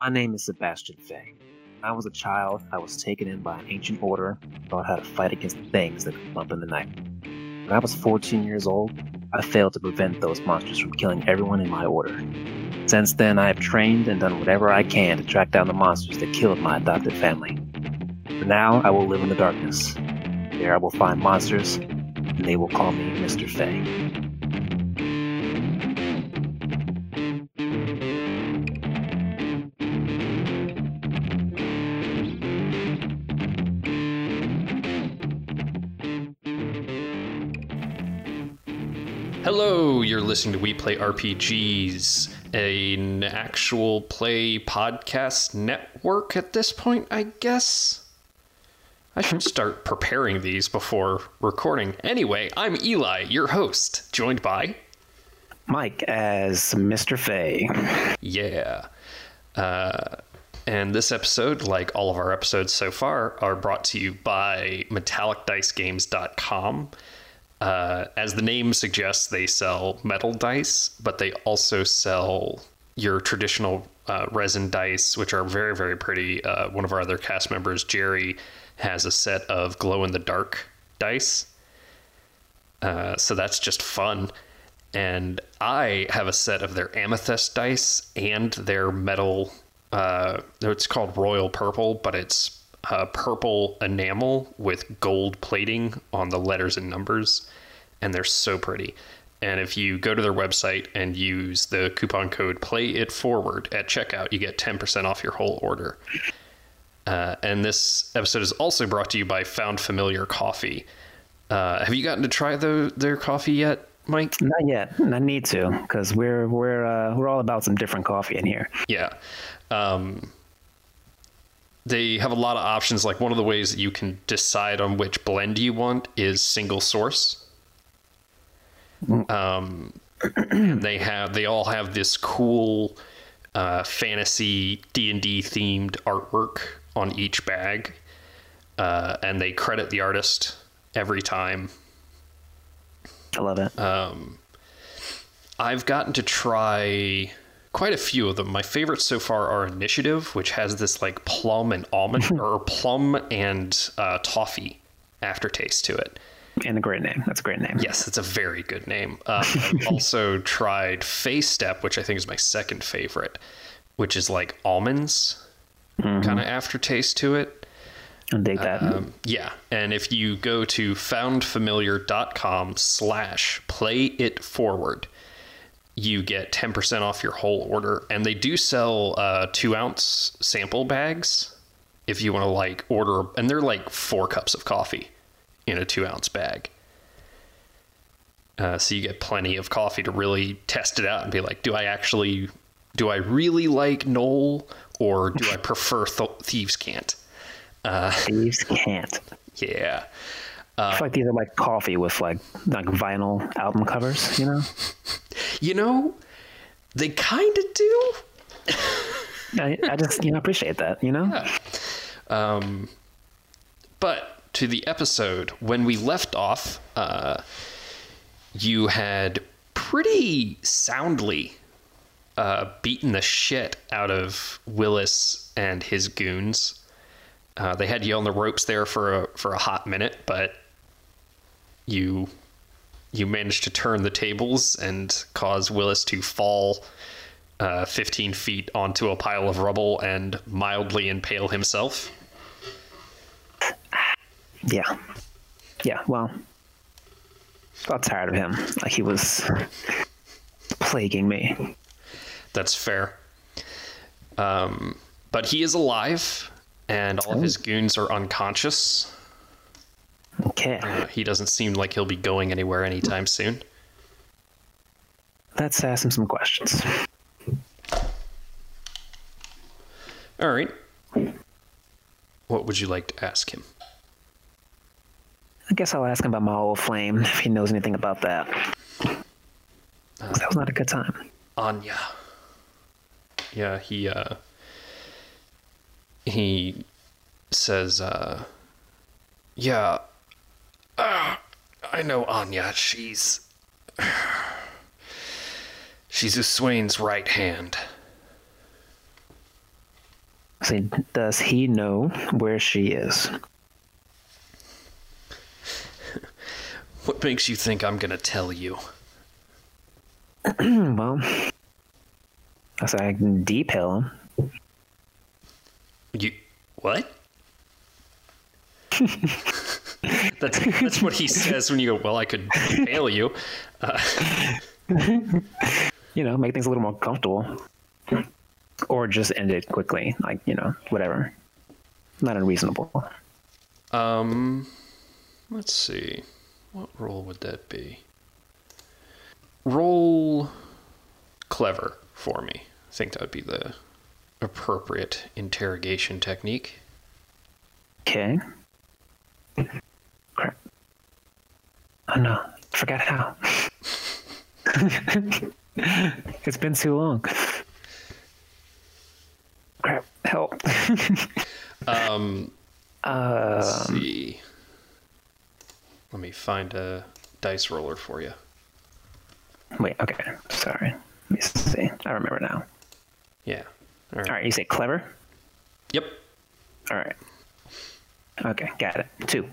My name is Sebastian Fay. When I was a child, I was taken in by an ancient order taught how to fight against the things that could bump in the night. When I was 14 years old, I failed to prevent those monsters from killing everyone in my order. Since then, I have trained and done whatever I can to track down the monsters that killed my adopted family. For now, I will live in the darkness. There I will find monsters, and they will call me Mr. Fay. Listening to We Play RPGs, an actual play podcast network at this point, I guess. I should start preparing these before recording. Anyway, I'm Eli, your host, joined by. Mike as Mr. Fay. Yeah. Uh, and this episode, like all of our episodes so far, are brought to you by metallicdicegames.com. Uh, as the name suggests, they sell metal dice, but they also sell your traditional uh, resin dice, which are very, very pretty. Uh, one of our other cast members, Jerry, has a set of glow in the dark dice. Uh, so that's just fun. And I have a set of their amethyst dice and their metal. Uh, it's called Royal Purple, but it's uh, purple enamel with gold plating on the letters and numbers, and they're so pretty. And if you go to their website and use the coupon code Play It Forward at checkout, you get 10% off your whole order. Uh, and this episode is also brought to you by Found Familiar Coffee. Uh, have you gotten to try the, their coffee yet, Mike? Not yet. I need to because we're we're uh, we're all about some different coffee in here. Yeah. Um, they have a lot of options. Like one of the ways that you can decide on which blend you want is single source. Um, they have they all have this cool uh, fantasy D and D themed artwork on each bag, uh, and they credit the artist every time. I love it. I've gotten to try quite a few of them. My favorites so far are Initiative, which has this like plum and almond or plum and uh, toffee aftertaste to it. and a great name. That's a great name. Yes, it's a very good name. Um, I've also tried Face Step, which I think is my second favorite, which is like almonds kind of aftertaste to it. I dig that. Um, yeah, and if you go to foundfamiliar.com slash play it forward, you get 10% off your whole order. And they do sell uh, two ounce sample bags if you want to like order, and they're like four cups of coffee in a two ounce bag. Uh, so you get plenty of coffee to really test it out and be like, do I actually, do I really like Knoll or do I prefer Th- Thieves Cant? Thieves cant. Yeah. I feel like these are like coffee with like like vinyl album covers. You know. You know, they kind of do. I, I just you know appreciate that. You know. Um, But to the episode, when we left off, uh, you had pretty soundly uh, beaten the shit out of Willis and his goons. Uh, they had you on the ropes there for a for a hot minute, but you you managed to turn the tables and cause Willis to fall uh, 15 feet onto a pile of rubble and mildly impale himself. Yeah. Yeah. Well, got tired of him. Like he was plaguing me. That's fair. Um, but he is alive, and all of his goons are unconscious. Okay. Uh, he doesn't seem like he'll be going anywhere anytime soon. Let's ask him some questions. All right. What would you like to ask him? I guess I'll ask him about my old flame if he knows anything about that. 'Cause that was not a good time. Anya. Yeah, he uh he says uh yeah uh, I know Anya. She's she's Uswain's right hand. See, does he know where she is? What makes you think I'm gonna tell you? well, I said I can detail him. You what? that's that's what he says when you go. Well, I could fail you. Uh, you know, make things a little more comfortable, or just end it quickly. Like you know, whatever. Not unreasonable. Um, let's see. What role would that be? Roll clever for me. I think that would be the appropriate interrogation technique. Okay. Oh no, forgot how. it's been too long. Crap, help. Um, uh, let's see. Let me find a dice roller for you. wait, okay, sorry. Let me see. I remember now. Yeah. All right. All right, you say clever? Yep. All right. Okay, got it. Two.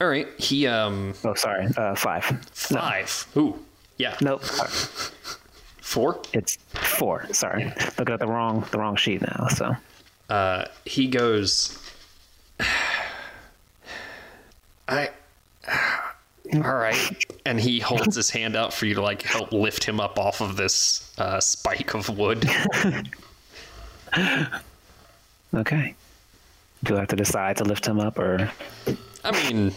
All right. He um Oh, sorry. Uh, five. five. Ooh. Yeah. Nope. Four. It's four. Sorry, looking at the wrong the wrong sheet now. So Uh, he goes. I. All right, and he holds his hand out for you to like help lift him up off of this uh, spike of wood. okay. Do I have to decide to lift him up or? I mean,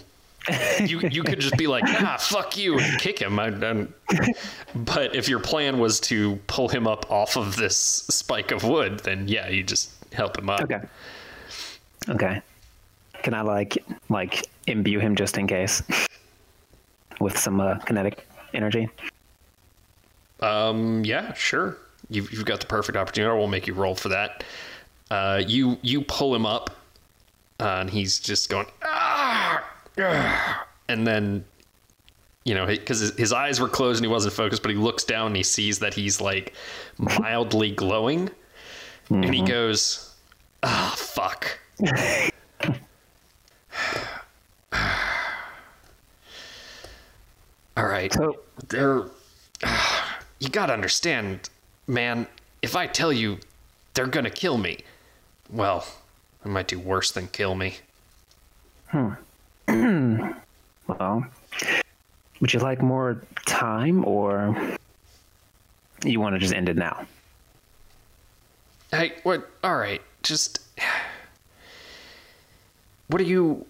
you you could just be like, ah, fuck you, and kick him. I, but if your plan was to pull him up off of this spike of wood, then yeah, you just help him up. Okay. Okay. Can I like like imbue him just in case with some uh, kinetic energy? Um, yeah, sure. You've, you've got the perfect opportunity. I will make you roll for that. Uh, you you pull him up, uh, and he's just going ah, ah," and then you know because his, his eyes were closed and he wasn't focused, but he looks down and he sees that he's like mildly glowing, and he goes, "Ah, fuck." All right. So they're you gotta understand man if i tell you they're gonna kill me well it might do worse than kill me well, would you like more time or you want to just end it now? hey what all right just what do you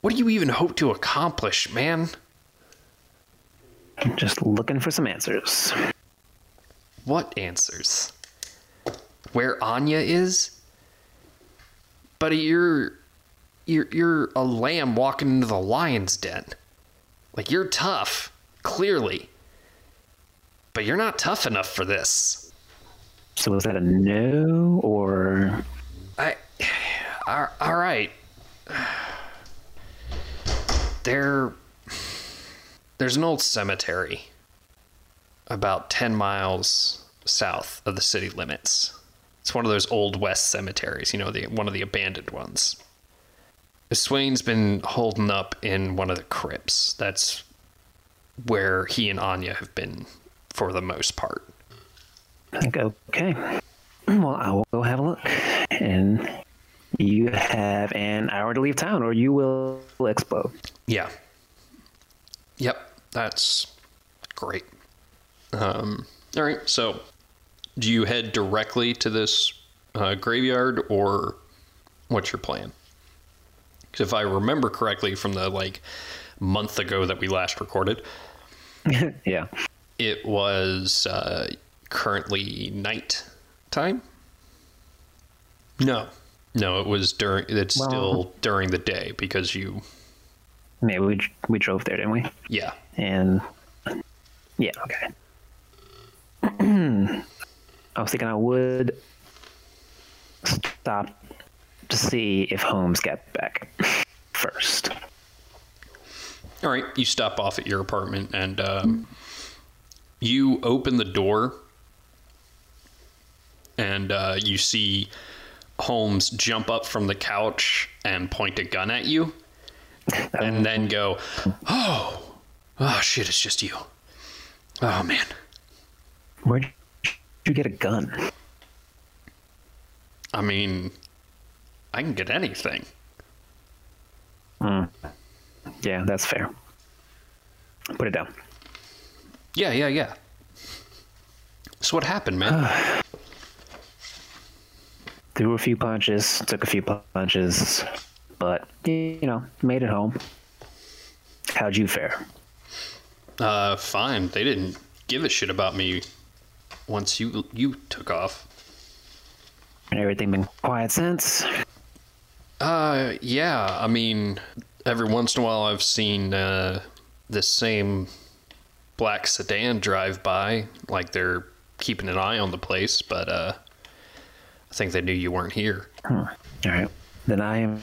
what do you even hope to accomplish man I'm Just looking for some answers. what answers where anya is buddy you're you're you're a lamb walking into the lion's den like you're tough clearly but you're not tough enough for this So was that a no or I. All all right. There. There's an old cemetery about 10 miles south of the city limits. It's one of those old west cemeteries, you know, the one of the abandoned ones. Swain's been holding up in one of the crypts. That's where he and Anya have been for the most part. Okay. Well, I will go have a look. And you have an hour to leave town or you will explode. Yeah. Yep, that's great. Um, all right, so do you head directly to this uh, graveyard, or what's your plan? Because if I remember correctly from the like month ago that we last recorded, yeah. it was uh, currently night time. No, no, it was during. It's Well- still during the day because you. Yeah, we, we drove there, didn't we? Yeah, And yeah, okay. I was thinking I would stop to see if Holmes got back first. All right, you stop off at your apartment and um, you open the door, and uh, you see Holmes jump up from the couch and point a gun at you, and then go, "Oh, oh shit! It's just you. Oh man." Where'd you get a gun? I mean, I can get anything. Yeah, that's fair. Put it down. Yeah, yeah, yeah. So what happened, man? Threw a few punches, took a few punches, but you know, made it home. How'd you fare? uh, fine. They didn't give a shit about me once you you took off. And everything been quiet since? Uh, yeah. I mean, every once in a while, I've seen uh, this same black sedan drive by, like they're keeping an eye on the place. But uh, I think they knew you weren't here. All right. Then I am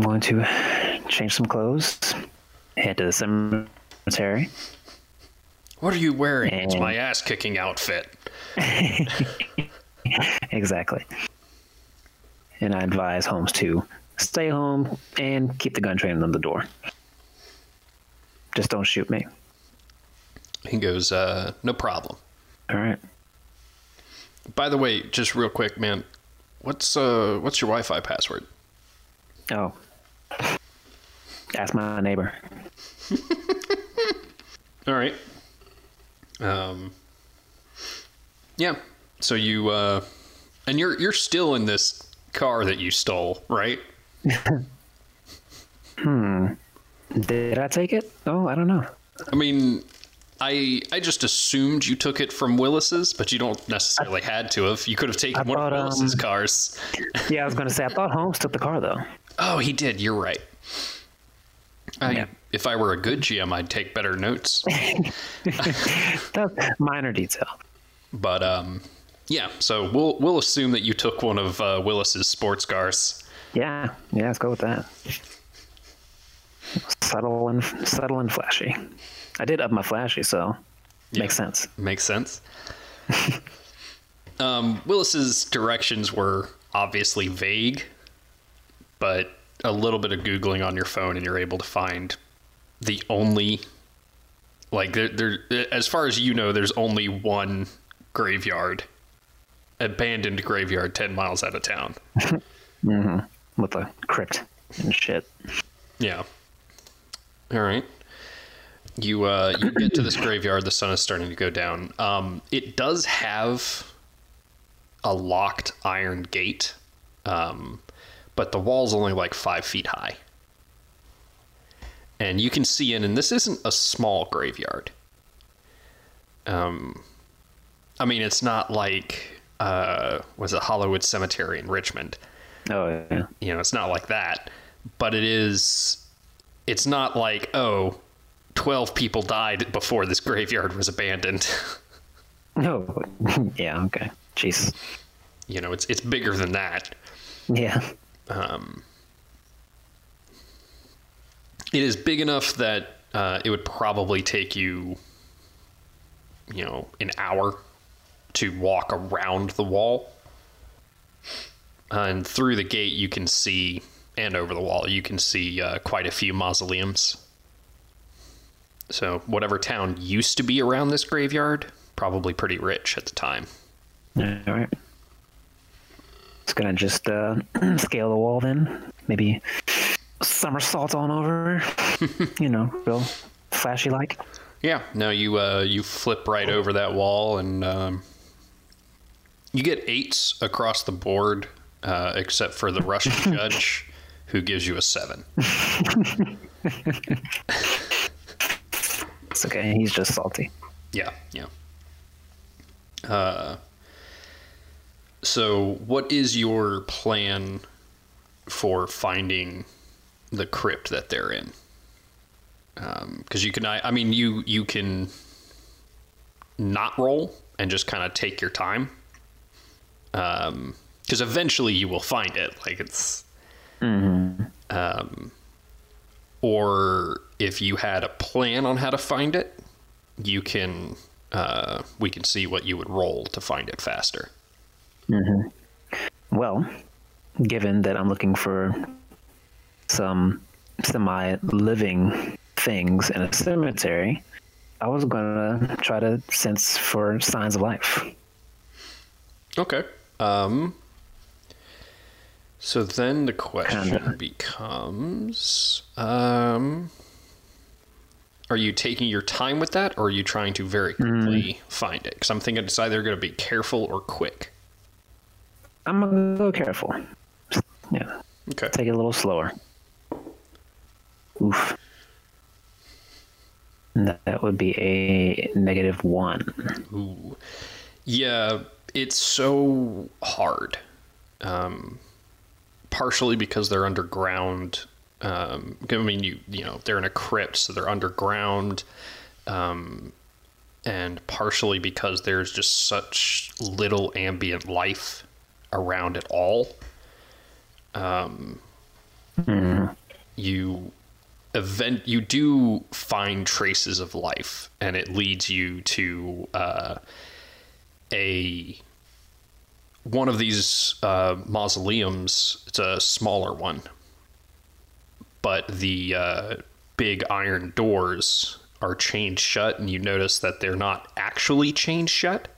going to change some clothes, head to the cemetery. What are you wearing? It's my ass kicking outfit. Exactly. And I advise Holmes to stay home and keep the gun trained on the door. Just don't shoot me. He goes, uh, no problem. All right. By the way, just real quick, man, what's uh, what's your Wi-Fi password? Oh. Ask my neighbor. All right. Um. Yeah. So you uh, and you're you're still in this car that you stole, right? Hmm. Did I take it? Oh, I don't know. I mean, I I just assumed you took it from Willis's, but you don't necessarily had to have. You could have taken I one of thought, um, Willis's cars. Yeah, I was going to say, I thought Holmes took the car, though. Oh, he did. You're right. I, Yeah. If I were a good GM, I'd take better notes. That's minor detail. But um, yeah. So we'll we'll assume that you took one of uh, Willis's sports cars. Yeah, yeah, let's go with that. Subtle and subtle and flashy. I did up my flashy, so makes sense. Makes sense. um, Willis's directions were obviously vague, but a little bit of googling on your phone, and you're able to find the only like there, there as far as you know, there's only one graveyard, abandoned graveyard, ten miles out of town. with a crypt and shit. Yeah. All right. You uh, you get to this graveyard. The sun is starting to go down. Um, it does have a locked iron gate, um, but the wall's only like five feet high, and you can see in. And this isn't a small graveyard. Um, I mean, it's not like uh, was it Hollywood Cemetery in Richmond Oh yeah. you know, it's not like that, but it is, it's not like, oh, 12 people died before this graveyard was abandoned. Oh yeah. Okay. Jeez. you know, it's, it's bigger than that. Yeah. Um. It is big enough that uh, it would probably take you, you know, an hour to walk around the wall. and through the gate, you can see, and over the wall, you can see uh, quite a few mausoleums. So, whatever town used to be around this graveyard, probably pretty rich at the time. All right. It's gonna just uh, scale the wall then. Maybe somersault on over. you know, real flashy like. Yeah. No, you uh, you flip right over that wall, and um, you get eights across the board, uh, except for the Russian judge, who gives you a seven. It's okay. He's just salty. Yeah, yeah. Uh, so, what is your plan for finding the crypt that they're in? Because you can, I, I mean, you you can not roll and just kind of take your time. Because eventually you will find it. Like it's. Um, or if you had a plan on how to find it, you can uh, we can see what you would roll to find it faster. Mhm. Well, given that I'm looking for some semi living things in a cemetery, I was gonna try to sense for signs of life. Okay. Um. So then the question becomes: um, Are you taking your time with that, or are you trying to very quickly find it? Because I'm thinking it's either going to be careful or quick. I'm gonna go careful. Yeah, Okay. take it a little slower. Oof. That would be a negative one. Ooh. Yeah, it's so hard. Um, partially because they're underground. Um, I mean, you you know they're in a crypt, so they're underground, um, and partially because there's just such little ambient life around it all. Um, you event you do find traces of life, and it leads you to uh, a one of these uh, mausoleums. It's a smaller one, but the uh, big iron doors are chained shut, and you notice that they're not actually chained shut.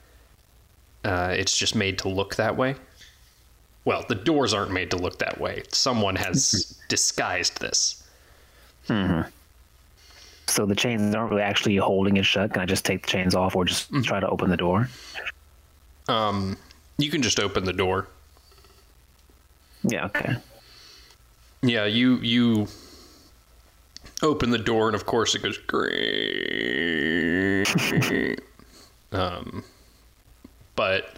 Uh, it's just made to look that way. Well, the doors aren't made to look that way. Someone has disguised this. Hmm. So the chains aren't really actually holding it shut. Can I just take the chains off or just try to open the door? Um, you can just open the door. Yeah, okay. Yeah, you you open the door, and of course it goes great. um, but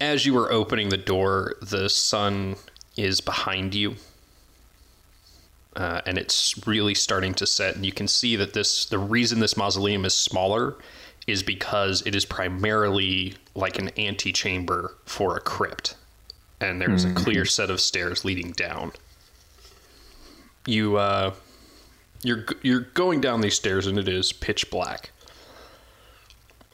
as you are opening the door, the sun is behind you, uh, and it's really starting to set. And you can see that this the reason this mausoleum is smaller is because it is primarily like an antechamber for a crypt, and there's a clear set of stairs leading down. You uh, you're you're going down these stairs, and it is pitch black.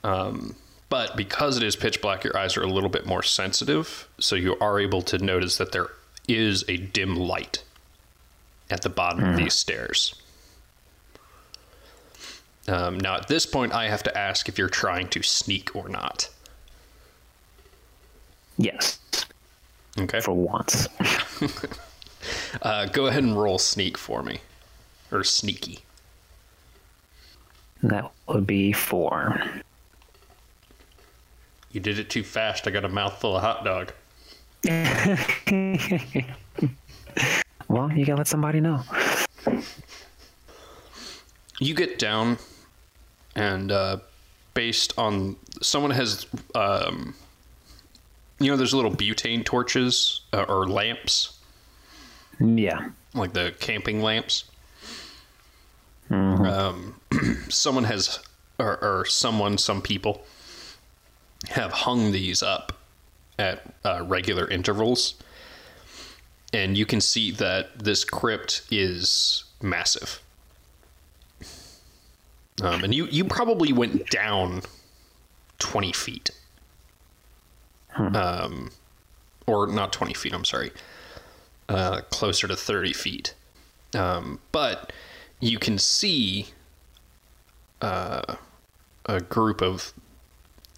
Um, but because it is pitch black, your eyes are a little bit more sensitive, so you are able to notice that there is a dim light at the bottom of these stairs. Um, now, at this point, I have to ask if you're trying to sneak or not. Yes, Okay. for once. Uh, go ahead and roll sneak for me, or sneaky. That would be four. You did it too fast. I got a mouthful of hot dog. Well, you gotta let somebody know. you get down and uh, based on someone has um, you know there's little butane torches uh, or lamps? Yeah. like the camping lamps? Um, someone has or, or someone some people have hung these up at uh, regular intervals. And you can see that this crypt is massive um, and you, you probably went down 20 feet. Um, or not 20 feet, I'm sorry. Uh, closer to 30 feet. Um, but you can see uh, a group of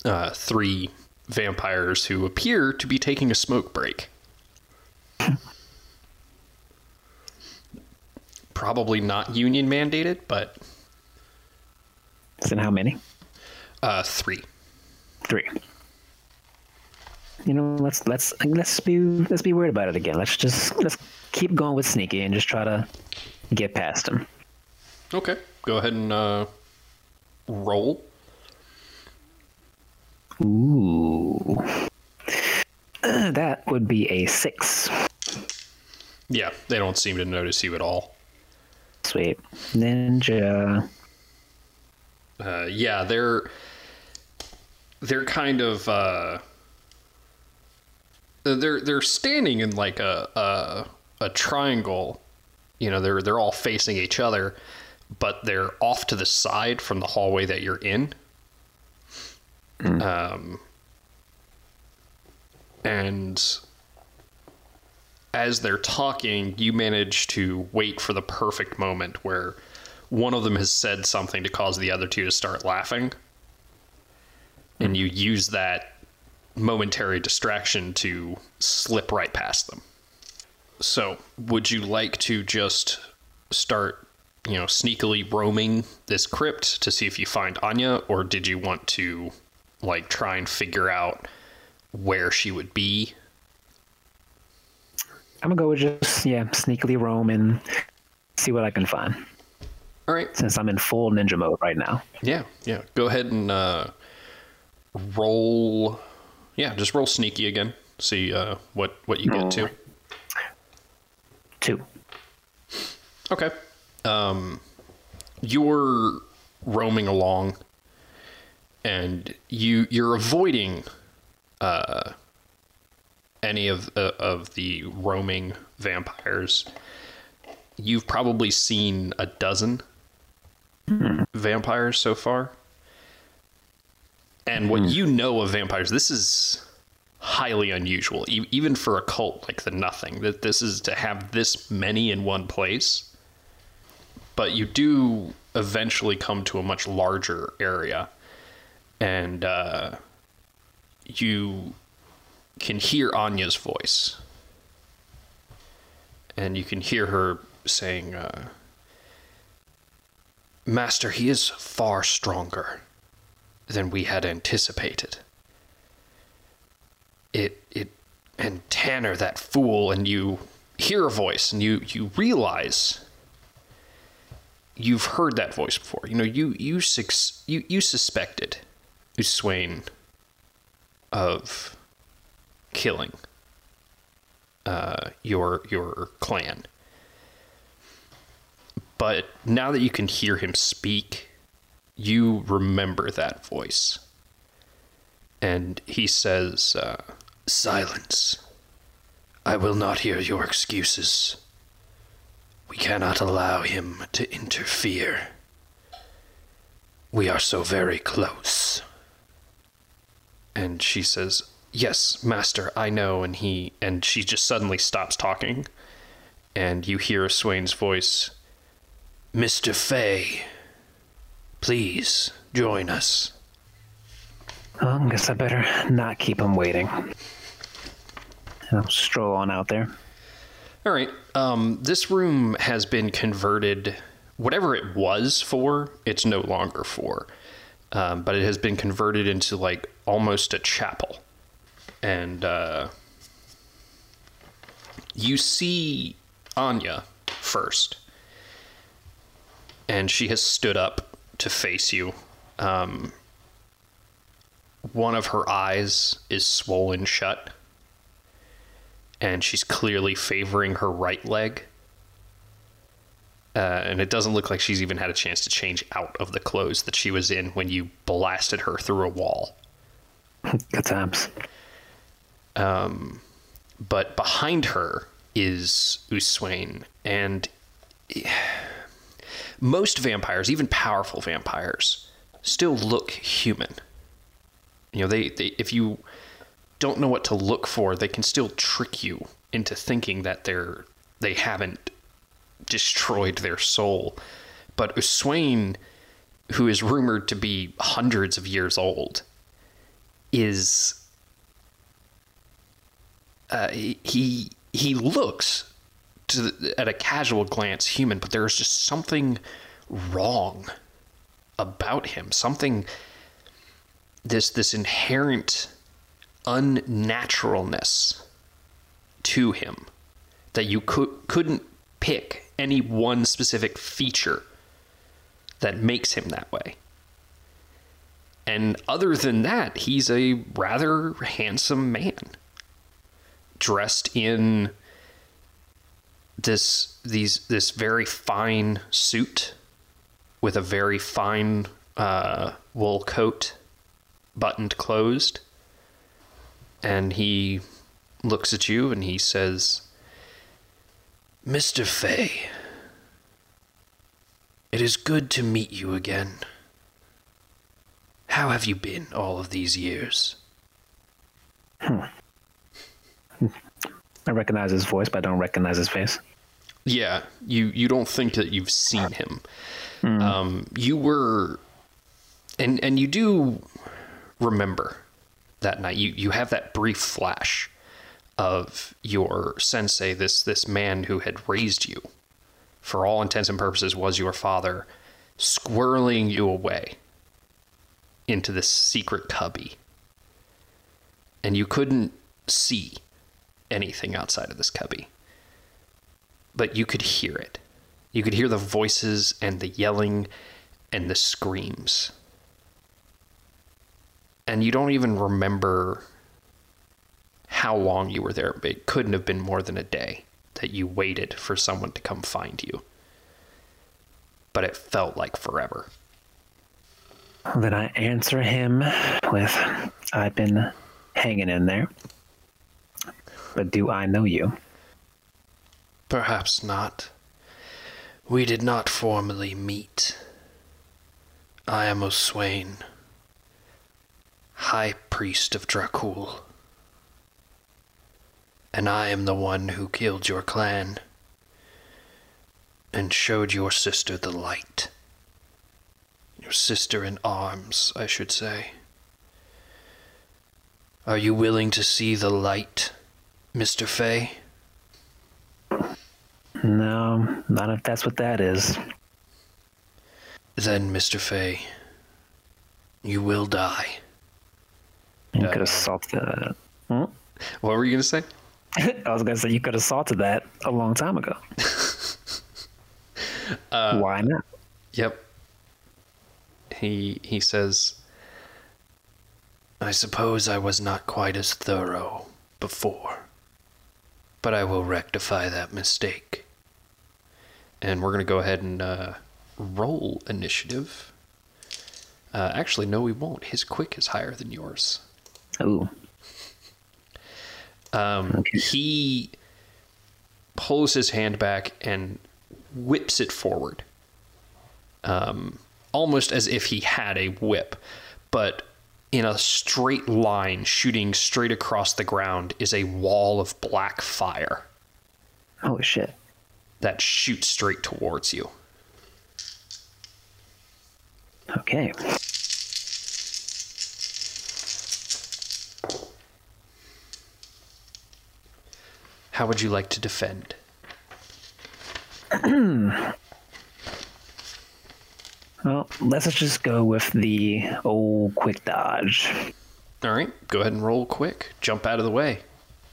uh, three vampires who appear to be taking a smoke break. Probably not union mandated, but And how many? uh, three. Three. You know, let's let's let's be let's be worried about it again. Let's just let's keep going with sneaky and just try to get past him. Okay, go ahead and uh, roll. Ooh. Uh, that would be a six. Yeah, they don't seem to notice you at all. Sweet. Ninja. Uh, yeah, they're they're kind of uh, they're they're standing in like a, a a triangle. You know, they're they're all facing each other, but they're off to the side from the hallway that you're in. Um, and as they're talking, you manage to wait for the perfect moment where one of them has said something to cause the other two to start laughing. And you use that momentary distraction to slip right past them. So, would you like to just start, you know, sneakily roaming this crypt to see if you find Anya, or did you want to, like, try and figure out where she would be? I'm gonna go with just yeah, sneakily roam and see what I can find. All right. Since I'm in full ninja mode right now. Yeah, yeah. Go ahead and uh, roll. Yeah, just roll sneaky again. See uh, what what you get to. Two. Okay. Um, you're roaming along, and you you're avoiding uh, any of uh, of the roaming vampires. You've probably seen a dozen vampires so far. And what you know of vampires, this is highly unusual, e- even for a cult like the Nothing. That this is to have this many in one place. But you do eventually come to a much larger area, and uh, you can hear Anya's voice, and you can hear her saying. Uh, Master, he is far stronger than we had anticipated. It it and Tanner, that fool, and you hear a voice and you you realize you've heard that voice before. You know, you you sus- you, you suspected Uswain of killing uh, your your clan. But now that you can hear him speak, you remember that voice. And he says, uh, Silence. I will not hear your excuses. We cannot allow him to interfere. We are so very close. And she says, Yes, master, I know. And he, and she just suddenly stops talking. And you hear Swain's voice, Mr. Fay, please join us. I guess I better not keep him waiting. I'll stroll on out there. All right. Um, this room has been converted. Whatever it was for, it's no longer for. Um, but it has been converted into like almost a chapel. And uh, you see Anya first. And she has stood up to face you. Um, one of her eyes is swollen shut and she's clearly favoring her right leg. Uh, and it doesn't look like she's even had a chance to change out of the clothes that she was in when you blasted her through a wall. Good times. But behind her is Uswain, and most vampires, even powerful vampires, still look human. You know, they, they if you don't know what to look for, they can still trick you into thinking that they're they haven't destroyed their soul. But Uswain, who is rumored to be hundreds of years old, is uh, he he looks the, at a casual glance human, but there is just something wrong about him. Something this this inherent unnaturalness to him that you could couldn't pick any one specific feature that makes him that way. And other than that, he's a rather handsome man dressed in this these this very fine suit with a very fine uh, wool coat buttoned closed and he looks at you and he says mr fay it is good to meet you again how have you been all of these years hmm. I recognize his voice, but I don't recognize his face. Yeah, you you don't think that you've seen him. Um, you were, and and you do remember that night. You you have that brief flash of your sensei, this this man who had raised you, for all intents and purposes, was your father, squirreling you away into this secret cubby, and you couldn't see anything outside of this cubby but you could hear it. You could hear the voices and the yelling and the screams. And you don't even remember how long you were there. It couldn't have been more than a day that you waited for someone to come find you. But it felt like forever. Then I answer him with, I've been hanging in there. But do I know you? Perhaps not. We did not formally meet. I am Oswain, High Priest of Dracul. And I am the one who killed your clan and showed your sister the light. Your sister in arms, I should say. Are you willing to see the light, Mr. Fay? No, not if that's what that is. Then, Mr. Fay, you will die. You could have salted that. Hmm? What were you going to say? I was gonna say you could have salted that a long time ago. Uh, Why not? Yep. He he says I suppose I was not quite as thorough before. But I will rectify that mistake. And we're going to go ahead and uh, roll initiative. Uh, actually, no, we won't. His quick is higher than yours. Ooh, Um, He pulls his hand back and whips it forward, um, almost as if he had a whip, but in a straight line, shooting straight across the ground, is a wall of black fire holy shit! That shoots straight towards you. Okay, How would you like to defend? well, let's just go with the old quick dodge. All right, go ahead and roll quick. Jump out of the way.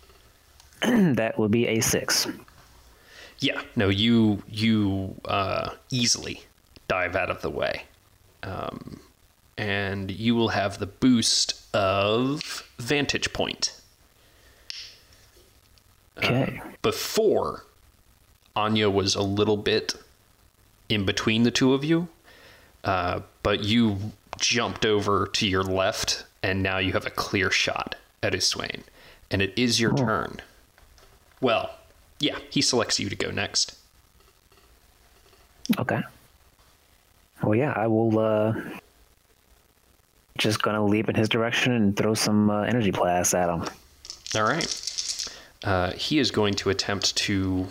that will be a six. Yeah, no, you you uh, easily dive out of the way, um, and you will have the boost of vantage point. Okay, Before, Anya was a little bit in between the two of you, uh, but you jumped over to your left, and now you have a clear shot at Iswain, and it is your turn. Well, yeah, he selects you to go next. okay. Well, yeah, I will. uh Just gonna leap in his direction and throw some uh, energy blasts at him. All right. Uh, he is going to attempt to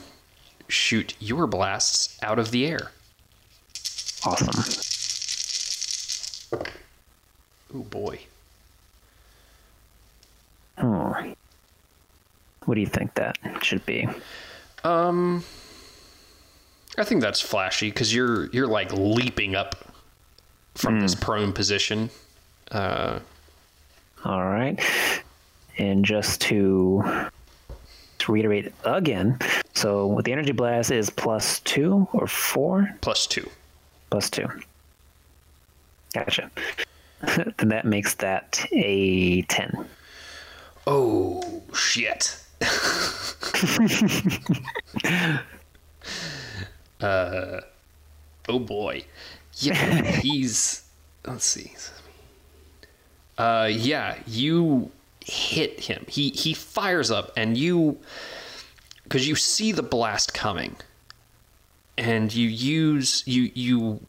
shoot your blasts out of the air. Awesome. Oh boy. Hmm. What do you think that should be? Um, I think that's flashy because you're you're like leaping up from this prone position. Uh, All right. And just to, to reiterate again, so with the energy blast is plus two or four? plus two. Plus two. Gotcha. then that makes that a 10. Oh shit. Uh, oh boy. Yeah, he's. Let's see. Uh, yeah, you hit him. He he fires up, and you, because you see the blast coming, and you use you you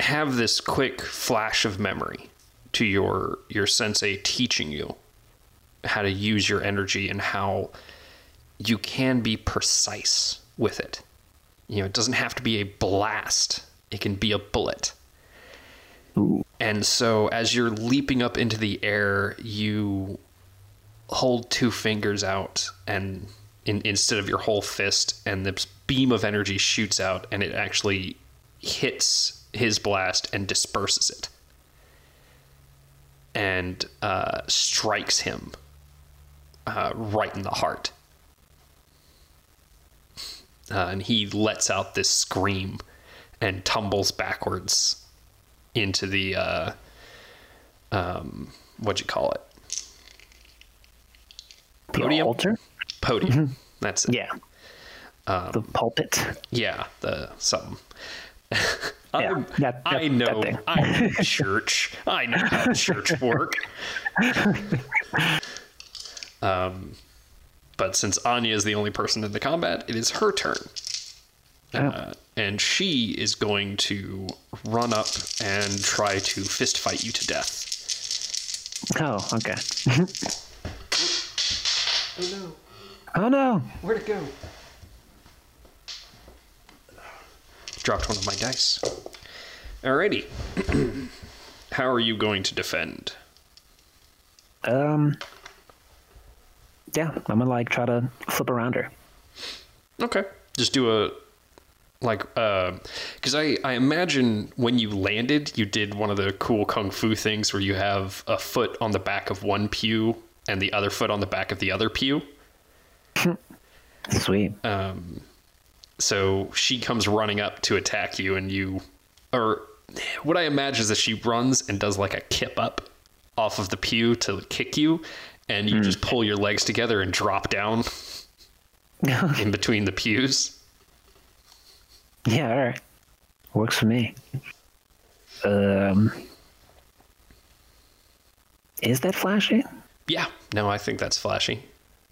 have this quick flash of memory to your your sensei teaching you how to use your energy and how you can be precise with it. You know, it doesn't have to be a blast, it can be a bullet. Ooh. And so as you're leaping up into the air, you hold two fingers out and in, instead of your whole fist and this beam of energy shoots out and it actually hits his blast and disperses it and uh, strikes him uh, right in the heart uh, and he lets out this scream and tumbles backwards into the uh, um, what'd you call it? The Podium? altar? Podium. That's it. Yeah. the pulpit. Yeah, the something. Yeah, I'm- that- I know. I know church. I know how church work. um, but since Anya is the only person in the combat, it is her turn. Uh, and she is going to run up and try to fist fight you to death. Oh, okay. Oh no! Oh no. Where'd it go? Dropped one of my dice. Alrighty. How are you going to defend? Um. Yeah, I'm gonna like try to flip around her. Okay. Just do a like uh because I, I imagine when you landed you did one of the cool kung fu things where you have a foot on the back of one pew and the other foot on the back of the other pew Sweet. Um, so she comes running up to attack you and you or what i imagine is that she runs and does like a kip up off of the pew to kick you and you just pull your legs together and drop down in between the pews yeah, all right. Works for me. Um. Is that flashy? yeah no i think that's flashy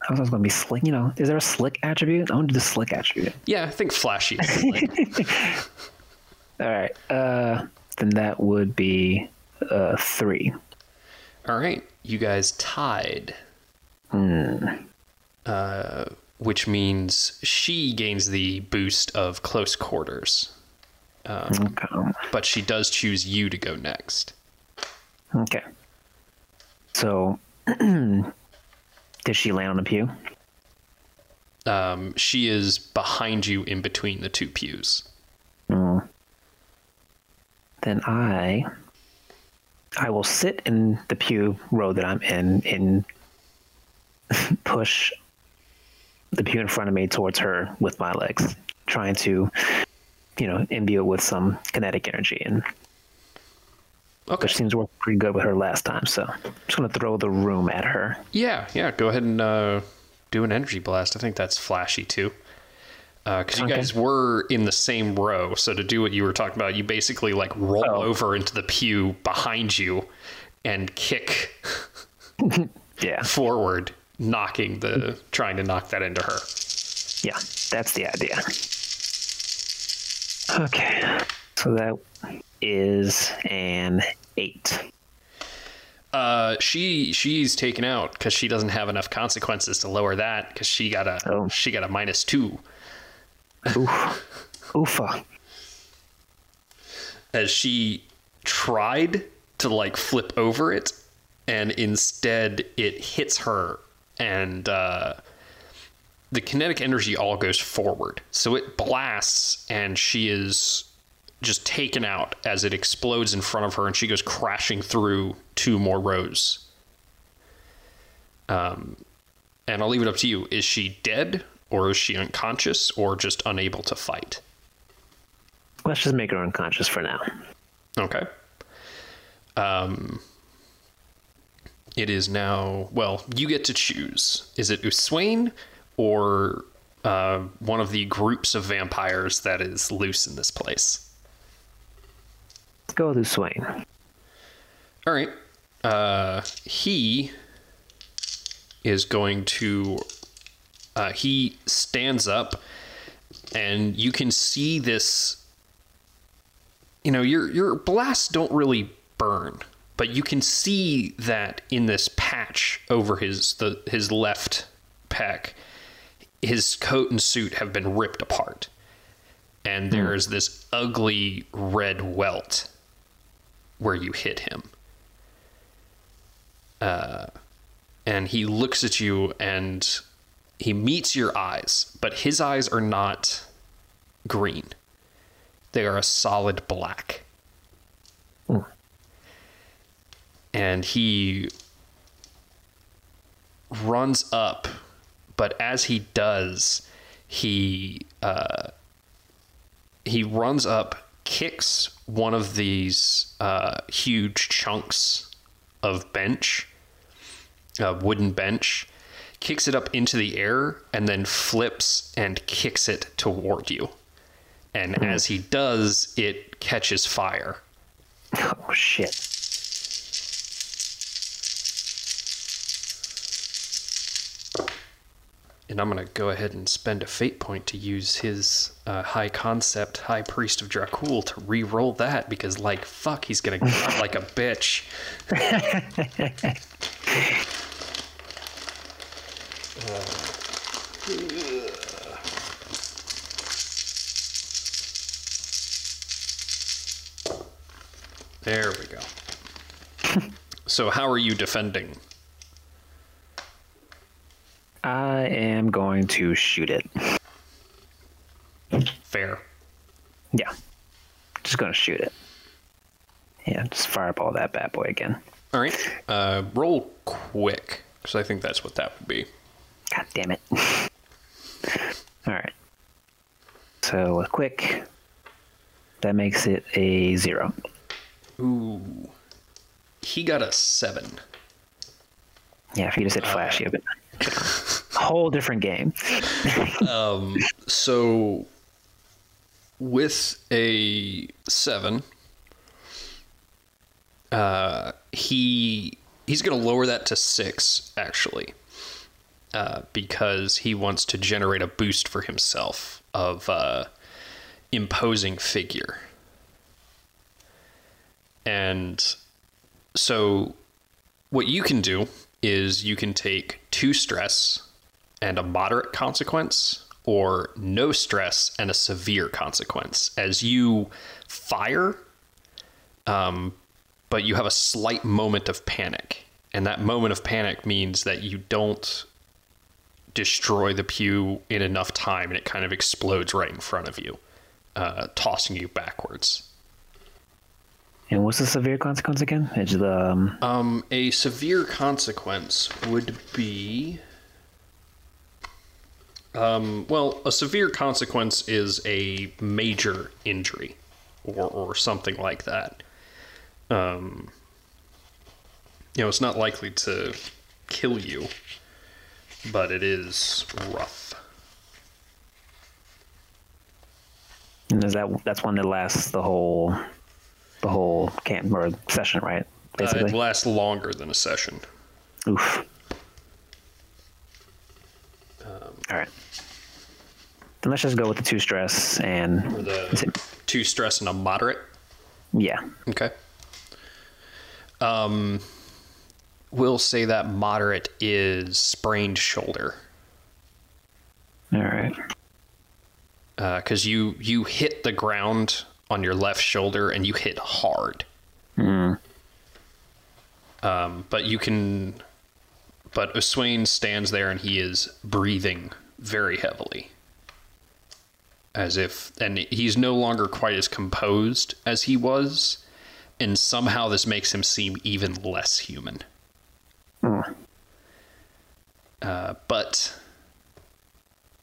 I was gonna be slick. You know, is there a slick attribute? I want to do the slick attribute. yeah i think flashy is All right. Uh, then that would be uh three. all right you guys tied uh, which means she gains the boost of close quarters Okay. but she does choose you to go next Okay. So, does she land on the pew? um, she is behind you in between the two pews. Then I, I will sit in the pew row that I'm in and push the pew in front of me towards her with my legs, trying to, you know, imbue it with some kinetic energy, and Okay. which seems to work pretty good with her last time. So, I'm just gonna throw the room at her. Yeah, yeah. Go ahead and uh, do an energy blast. I think that's flashy too. Because you Okay. guys were in the same row, so to do what you were talking about, you basically like roll Oh. over into the pew behind you and kick Yeah, forward, knocking the trying to knock that into her. yeah, that's the idea. Okay, so that is an eight. Uh, she she's taken out because she doesn't have enough consequences to lower that because she got a Oh. she got a minus two Oof, oofa. as she tried to like flip over it and instead it hits her and uh, the kinetic energy all goes forward. So it blasts and she is just taken out as it explodes in front of her and she goes crashing through two more rows. Um, and i'll leave it up to you. Is she dead or is she unconscious or just unable to fight Let's just make her unconscious for now. Okay. Um, it is now. Well, you get to choose. Is it Uswain or uh, one of the groups of vampires that is loose in this place? Let's go with Swain. All right. Uh, he is going to. Uh, he stands up, and you can see this. You know, your your blasts don't really burn, but you can see that in this patch over his the his left pec, his coat and suit have been ripped apart, and there is this ugly red welt where you hit him. Uh, and he looks at you and he meets your eyes, but his eyes are not green. They are a solid black. And he runs up, but as he does, he uh, he runs up, kicks one of these uh, huge chunks of bench, a wooden bench, kicks it up into the air, and then flips and kicks it toward you. And as he does, it catches fire. Oh shit. And I'm going to go ahead and spend a fate point to use his uh, high concept High Priest of Dracul to re roll that because, like, fuck, he's going to like a bitch. There we go. so, how are you defending? I am going to shoot it. Fair. Yeah. Just gonna shoot it. Yeah, just fireball that bad boy again. All right. Uh, roll quick because I think that's what that would be. Damn it. Alright. So with quick, that makes it a zero. Ooh. He got a seven. Yeah, if you just hit flashy, it whole different game. Um, so, with a seven, uh, he he's going to lower that to six actually, uh, because he wants to generate a boost for himself of uh, imposing figure. And so, what you can do is you can take two stress and a moderate consequence, or no stress and a severe consequence. As you fire, um, but you have a slight moment of panic. And that moment of panic means that you don't destroy the pew in enough time and it kind of explodes right in front of you, uh, tossing you backwards. And what's the severe consequence again? It's the um, Um, a severe consequence would be. Um, well, a severe consequence is a major injury or, or something like that. Um, you know, it's not likely to kill you, but it is rough. and is that that's one that lasts the whole the whole camp or session, right? Uh, Basically. it lasts longer than a session. Oof. All right. Then let's just go with the two stress and the two stress and a moderate. yeah. Okay. Um, we'll say that moderate is sprained shoulder All right. because you you hit the ground on your left shoulder and you hit hard. Um, but you can, but Oswain stands there and he is breathing very heavily, as if, and he's no longer quite as composed as he was, and somehow this makes him seem even less human. Uh, but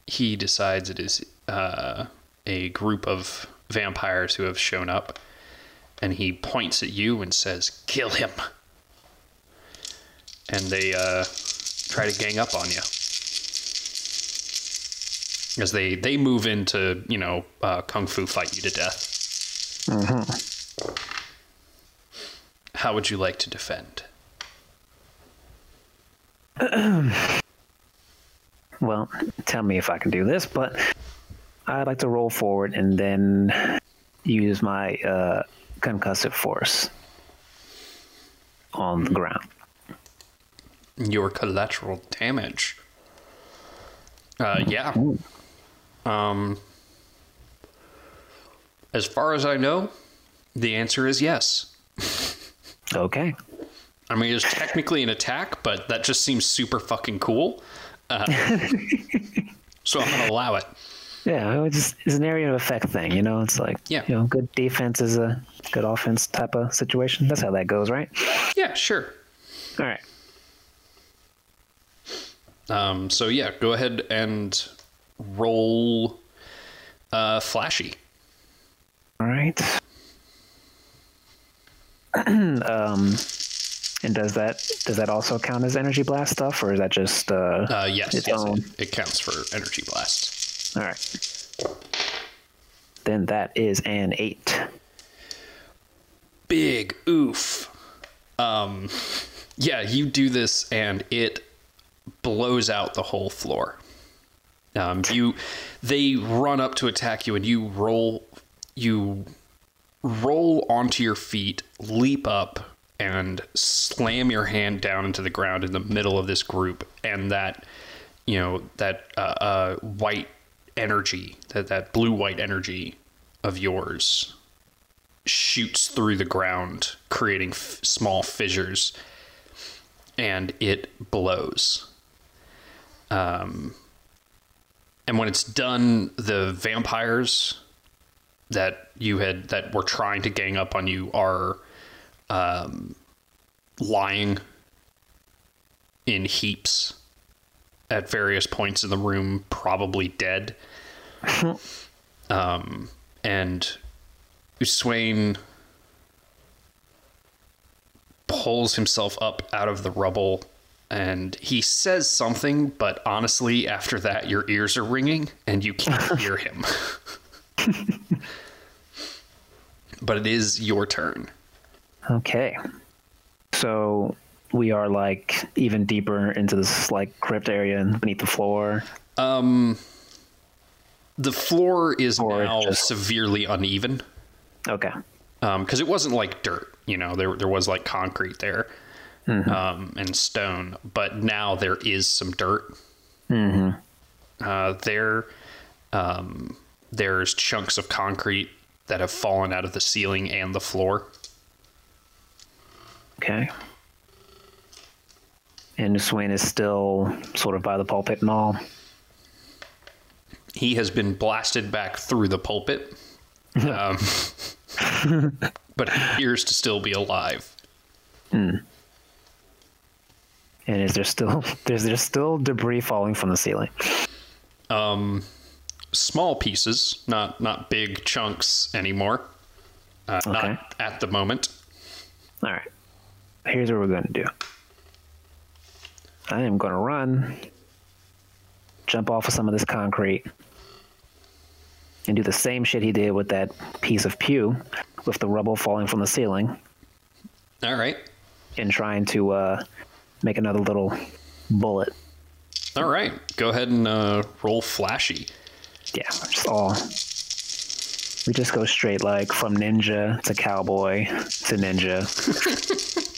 he decides it is uh, a group of vampires who have shown up, and he points at you and says, "Kill him." And they uh, try to gang up on you as they they move into you know uh, kung fu fight you to death. How would you like to defend? Well, tell me if I can do this, but I'd like to roll forward and then use my uh, concussive force on the ground. Your collateral damage. Uh, yeah. Um, as far as I know, the answer is yes. Okay. I mean, it's technically an attack, but that just seems super fucking cool. Uh, so I'm gonna allow it. Yeah, it's just it's an area of effect thing, you know. It's like Yeah. you know, good defense is a good offense type of situation. That's how that goes, right? Yeah, sure. All right. Um, so yeah, go ahead and roll uh, flashy. All right. um, and does that does that also count as energy blast stuff, or is that just uh? Uh, yes, Its yes, own. it, it counts for energy blast. All right. Then that is an eight. Big oof. Um, yeah, you do this and it blows out the whole floor. Um, you, they run up to attack you and you roll, you roll onto your feet, leap up, and slam your hand down into the ground in the middle of this group, and that, you know, that uh, uh, white energy, that that blue white energy of yours, shoots through the ground, creating f- small fissures, and it blows. Um, and when it's done, the vampires that you had that were trying to gang up on you are um, lying in heaps at various points in the room, probably dead. um, and Swain pulls himself up out of the rubble and he says something, but honestly, after that, your ears are ringing and you can't hear him. but it is your turn. Okay. So we are like even deeper into this like crypt area beneath the floor. Um, the floor is Or now just- severely uneven Okay. Um because it wasn't like dirt. You know, there there was like concrete there um, and stone, but now there is some dirt. Mm-hmm. Uh, there, um, there's chunks of concrete that have fallen out of the ceiling and the floor. Okay. And Swain is still sort of by the pulpit and all. He has been blasted back through the pulpit, um, but appears to still be alive. And is there still there's there's still debris falling from the ceiling? Um, small pieces, not not big chunks anymore. Uh, Okay. Not at the moment. All right. Here's what we're going to do. I am going to run, jump off of some of this concrete, and do the same shit he did with that piece of pew, with the rubble falling from the ceiling, All right. and trying to uh, make another little bullet. All right. Go ahead and uh, roll flashy. Yeah, just all. We just go straight like from ninja to cowboy to ninja.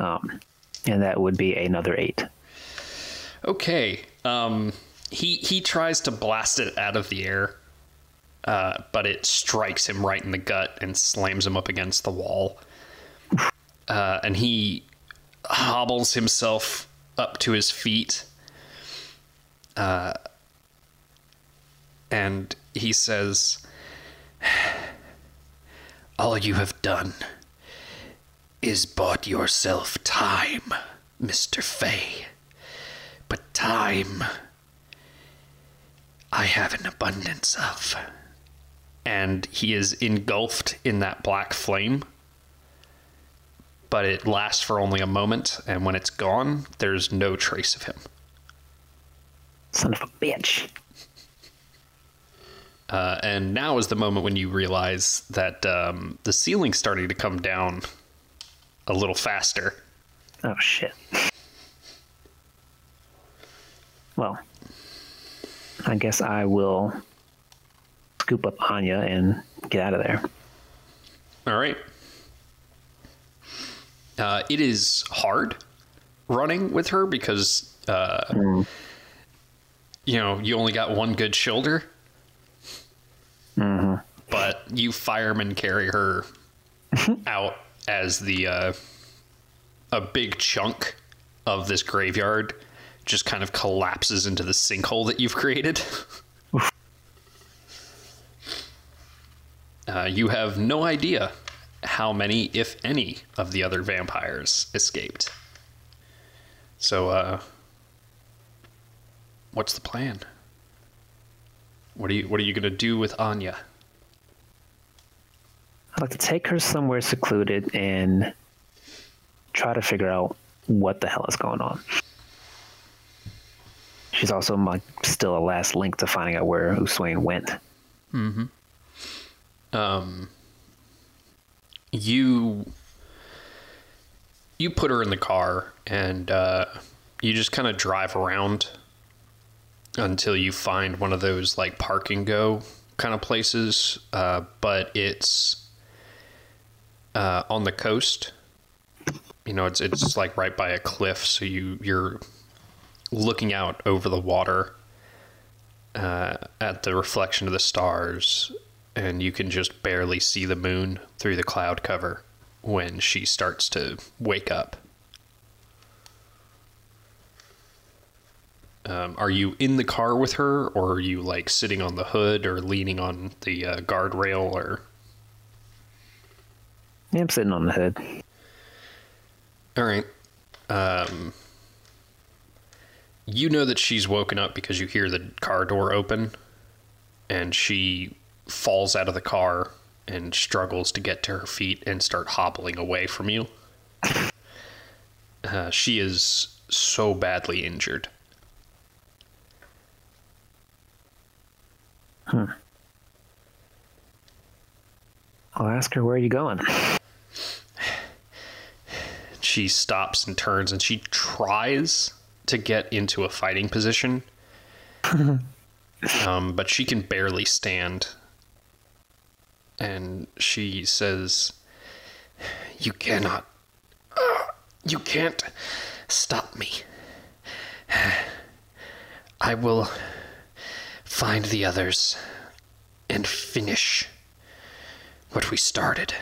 um, and that would be another eight. Okay. Um, he he tries to blast it out of the air, uh, but it strikes him right in the gut and slams him up against the wall. Uh, and he hobbles himself up to his feet. Uh, and he says, "All you have done is bought yourself time, Mister Fay." but time I have an abundance of. And he is engulfed in that black flame, but it lasts for only a moment, and when it's gone, there's no trace of him. Son of a bitch. Uh, and now is the moment when you realize that um, the ceiling's starting to come down a little faster. Oh shit. Well, I guess I will scoop up Anya and get out of there. All right. Uh, it is hard running with her because uh, you know, you only got one good shoulder. Mm-hmm. But you firemen carry her out as the uh, a big chunk of this graveyard just kind of collapses into the sinkhole that you've created. uh, you have no idea how many, if any, of the other vampires escaped. So, uh, what's the plan? What are you What are you gonna do with Anya? Like to take her somewhere secluded and try to figure out what the hell is going on. She's also my still a last link to finding out where Uswain went. Mm-hmm. um, you you put her in the car and uh, you just kind of drive around until you find one of those like park and go kind of places, uh, but it's uh, on the coast. You know, it's it's like right by a cliff, so you you're looking out over the water uh, at the reflection of the stars, and you can just barely see the moon through the cloud cover when she starts to wake up. Um, are you in the car with her, or are you like sitting on the hood or leaning on the uh, guardrail? Or Yeah, I'm sitting on the hood. all right, um, you know that she's woken up because you hear the car door open, and she falls out of the car and struggles to get to her feet and start hobbling away from you. Uh, she is so badly injured. Hmm. I'll ask her where are you going. She stops and turns and she tries to get into a fighting position. Um, but she can barely stand. And she says you cannot uh, you can't stop me. I will find the others and finish what we started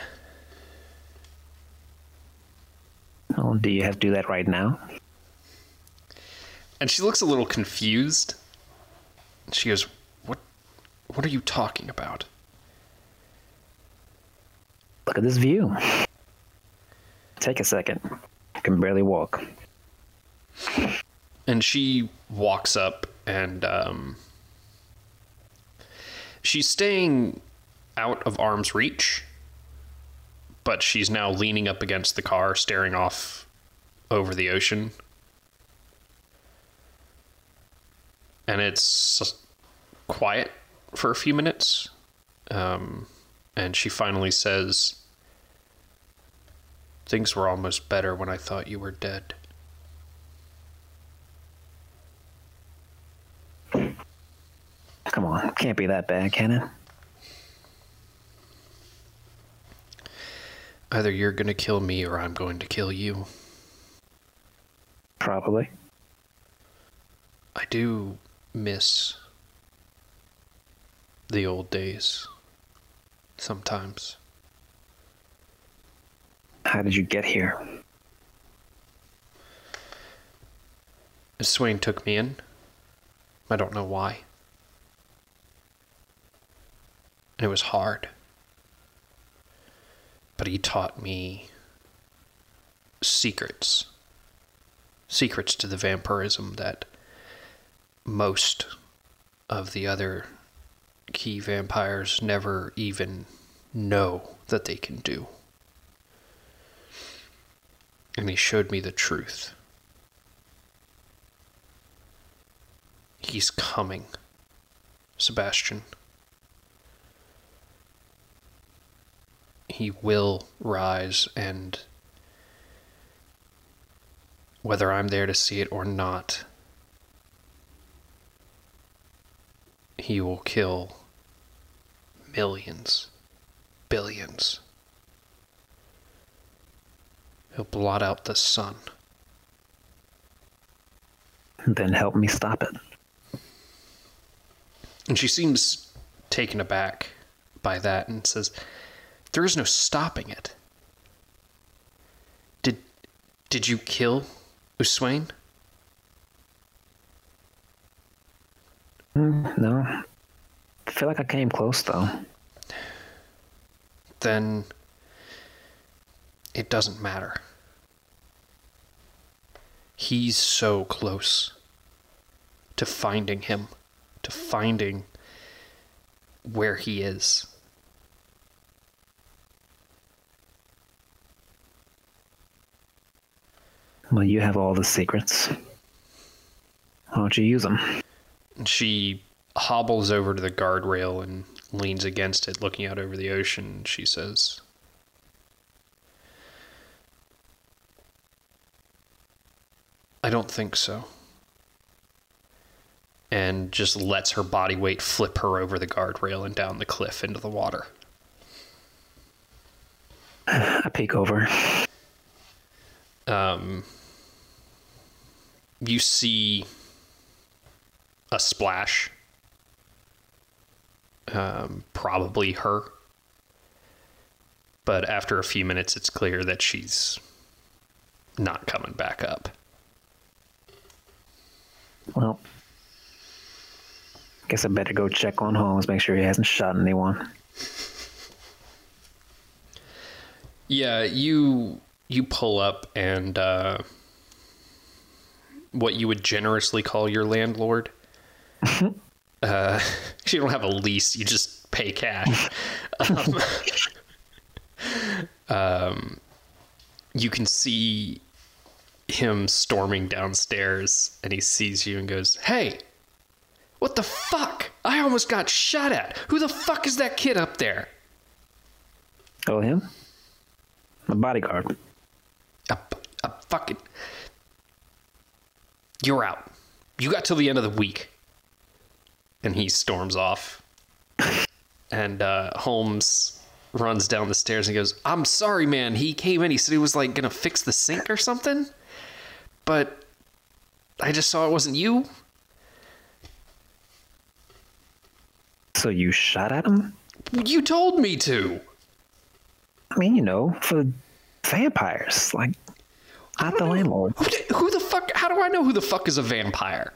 Oh, do you have to do that right now? And she looks a little confused. She goes, "What what are you talking about?" Look at this view. Take a second. I can barely walk. And she walks up and um she's staying out of arm's reach, but she's now leaning up against the car staring off over the ocean. And it's quiet for a few minutes. Um, and she finally says, Things were almost better when I thought you were dead. Come on, can't be that bad, can it? Either you're going to kill me or I'm going to kill you. Probably. I do miss the old days sometimes. How did you get here? Swain took me in. I don't know why. And it was hard. But he taught me secrets. Secrets to the vampirism that most of the other key vampires never even know that they can do. And he showed me the truth. He's coming, Sebastian. He will rise, and whether I'm there to see it or not, he will kill millions, billions. He'll blot out the sun. And then help me stop it. And she seems taken aback by that and says, There is no stopping it. Did did you kill Uswain? Mm, no. I feel like I came close though. Then it doesn't matter. He's so close to finding him, to finding where he is. Well, you have all the secrets. Why don't you use them? She hobbles over to the guardrail and leans against it, looking out over the ocean. She says, I don't think so. And just lets her body weight flip her over the guardrail and down the cliff into the water. I peek over. Um, you see a splash. Um, probably her. But after a few minutes, it's clear that she's not coming back up. Well, guess I better go check on Holmes, make sure he hasn't shot anyone. Yeah, you you pull up and uh, what you would generously call your landlord. uh, you don't have a lease; you just pay cash. um, um, you can see him storming downstairs, and he sees you and goes, "Hey, what the fuck? I almost got shot at. Who the fuck is that kid up there?" Oh, him? My bodyguard. A, a fucking. You're out. You got till the end of the week. And he storms off. and uh, Holmes runs down the stairs and goes, I'm sorry, man. He came in. He said he was like going to fix the sink or something. But I just saw it wasn't you. So you shot at him? You told me to. I mean, you know, for vampires. Like, not the landlord. Who, the- who the fuck? How do I know who the fuck is a vampire?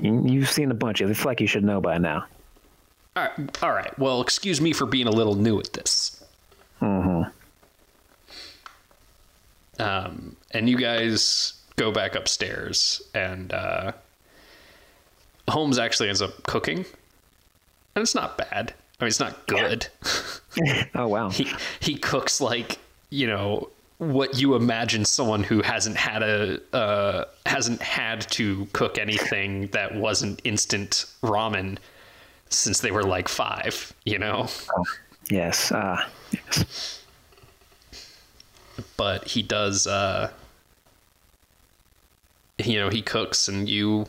You, you've seen a bunch of. I feel like you should know by now. All right, all right. Well, excuse me for being a little new at this. Mm-hmm. Um, and you guys go back upstairs, and uh, Holmes actually ends up cooking, and it's not bad. I mean, it's not good. Oh wow. he he cooks like you know what you imagine someone who hasn't had a uh, hasn't had to cook anything that wasn't instant ramen since they were like five. You know. Yes. Uh, yes. but he does uh you know he cooks and you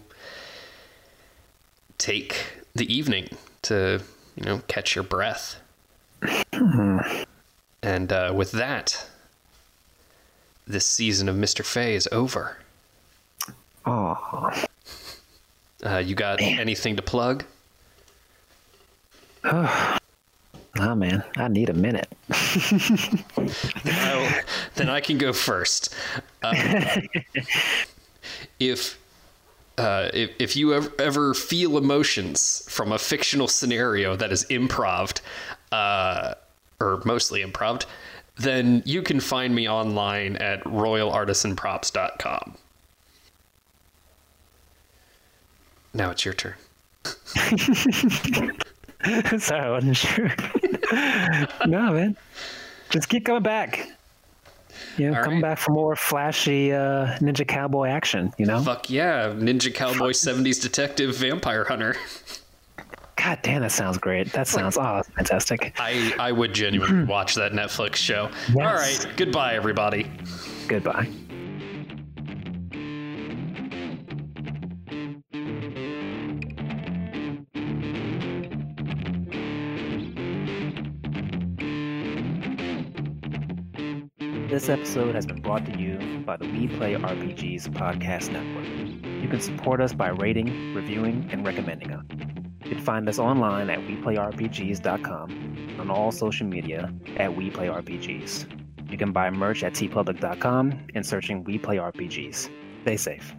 take the evening to you know catch your breath and uh, with that this season of mr fay is over Oh. uh, you got anything to plug Nah, man. I need a minute. I'll, then I can go first. Um, if, uh, if if you ever, ever feel emotions from a fictional scenario that is improv, uh, or mostly improv, then you can find me online at royalartisanprops.com. Now it's your turn. Sorry, I wasn't sure. no, man. Just keep coming back. You know, All come right. back for more flashy uh, Ninja Cowboy action, you know? Fuck yeah, Ninja Cowboy 70s Detective Vampire Hunter. God damn, that sounds great. That sounds, oh, that's fantastic. I, I would genuinely hmm. watch that Netflix show. Yes. All right, goodbye, everybody. Goodbye. This episode has been brought to you by the We Play RPGs podcast network. You can support us by rating, reviewing, and recommending us. You can find us online at WePlayRPGs.com, on all social media at WePlayRPGs. You can buy merch at teepublic.com and searching We Play RPGs. Stay safe.